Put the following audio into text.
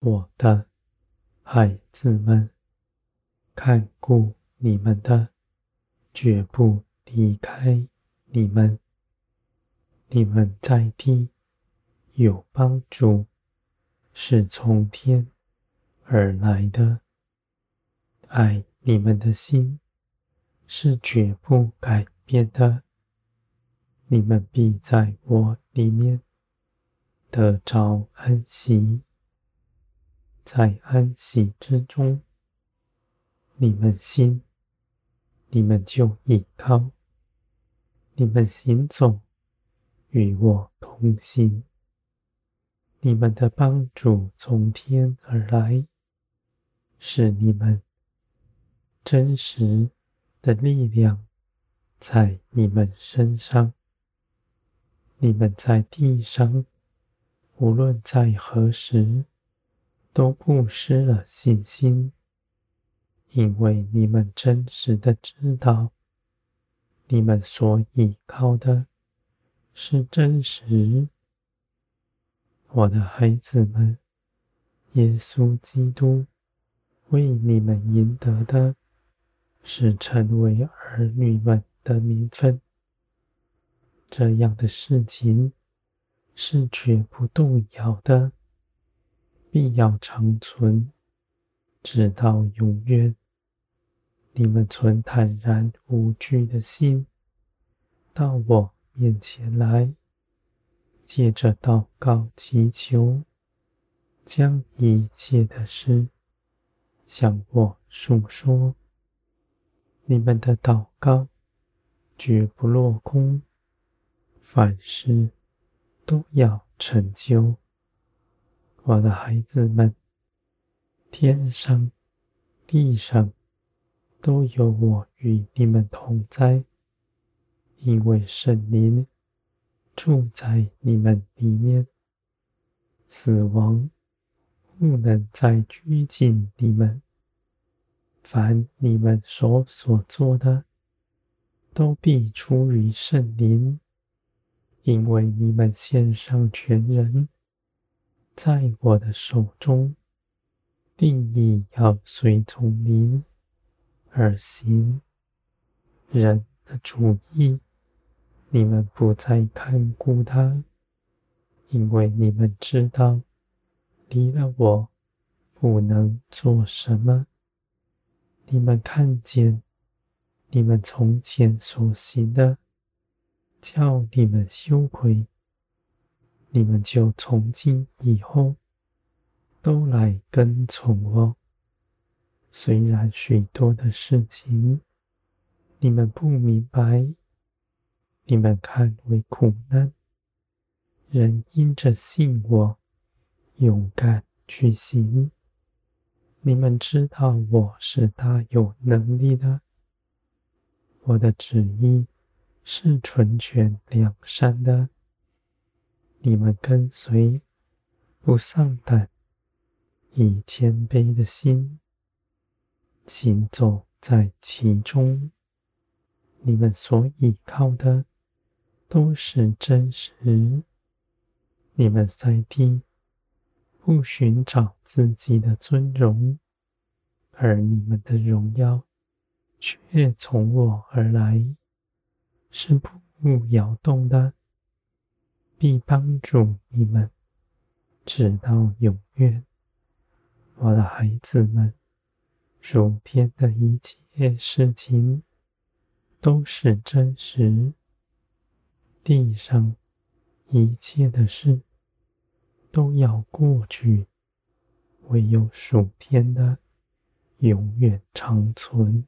我的孩子们，看顾你们的，绝不离开你们。你们在地有帮助，是从天而来的。爱你们的心是绝不改变的。你们必在我里面得着安息，在安息之中，你们心，你们就倚靠，你们行走与我同行，你们的帮助从天而来，是你们。真实的力量在你们身上，你们在地上，无论在何时，都不失了信心，因为你们真实的知道，你们所依靠的是真实。我的孩子们，耶稣基督为你们赢得的。是成为儿女们的名分，这样的事情是绝不动摇的，必要长存，直到永远。你们存坦然无惧的心，到我面前来，借着祷告祈求，将一切的事向我诉说。你们的祷告绝不落空，凡事都要成就。我的孩子们，天上地上都有我与你们同在，因为圣灵住在你们里面，死亡不能再拘禁你们。凡你们所所做的，都必出于圣灵，因为你们献上全人，在我的手中，定义要随从灵而行。人的主意，你们不再看顾他，因为你们知道，离了我，不能做什么。你们看见，你们从前所行的，叫你们羞愧，你们就从今以后都来跟从我。虽然许多的事情你们不明白，你们看为苦难，仍因着信我，勇敢去行。你们知道我是大有能力的，我的旨意是纯全良善的。你们跟随，不丧胆，以谦卑的心行走在其中。你们所依靠的都是真实。你们在地。不寻找自己的尊荣，而你们的荣耀却从我而来，是不摇动的，必帮助你们直到永远。我的孩子们，属天的一切事情都是真实，地上一切的事。都要过去，唯有属天的永远长存。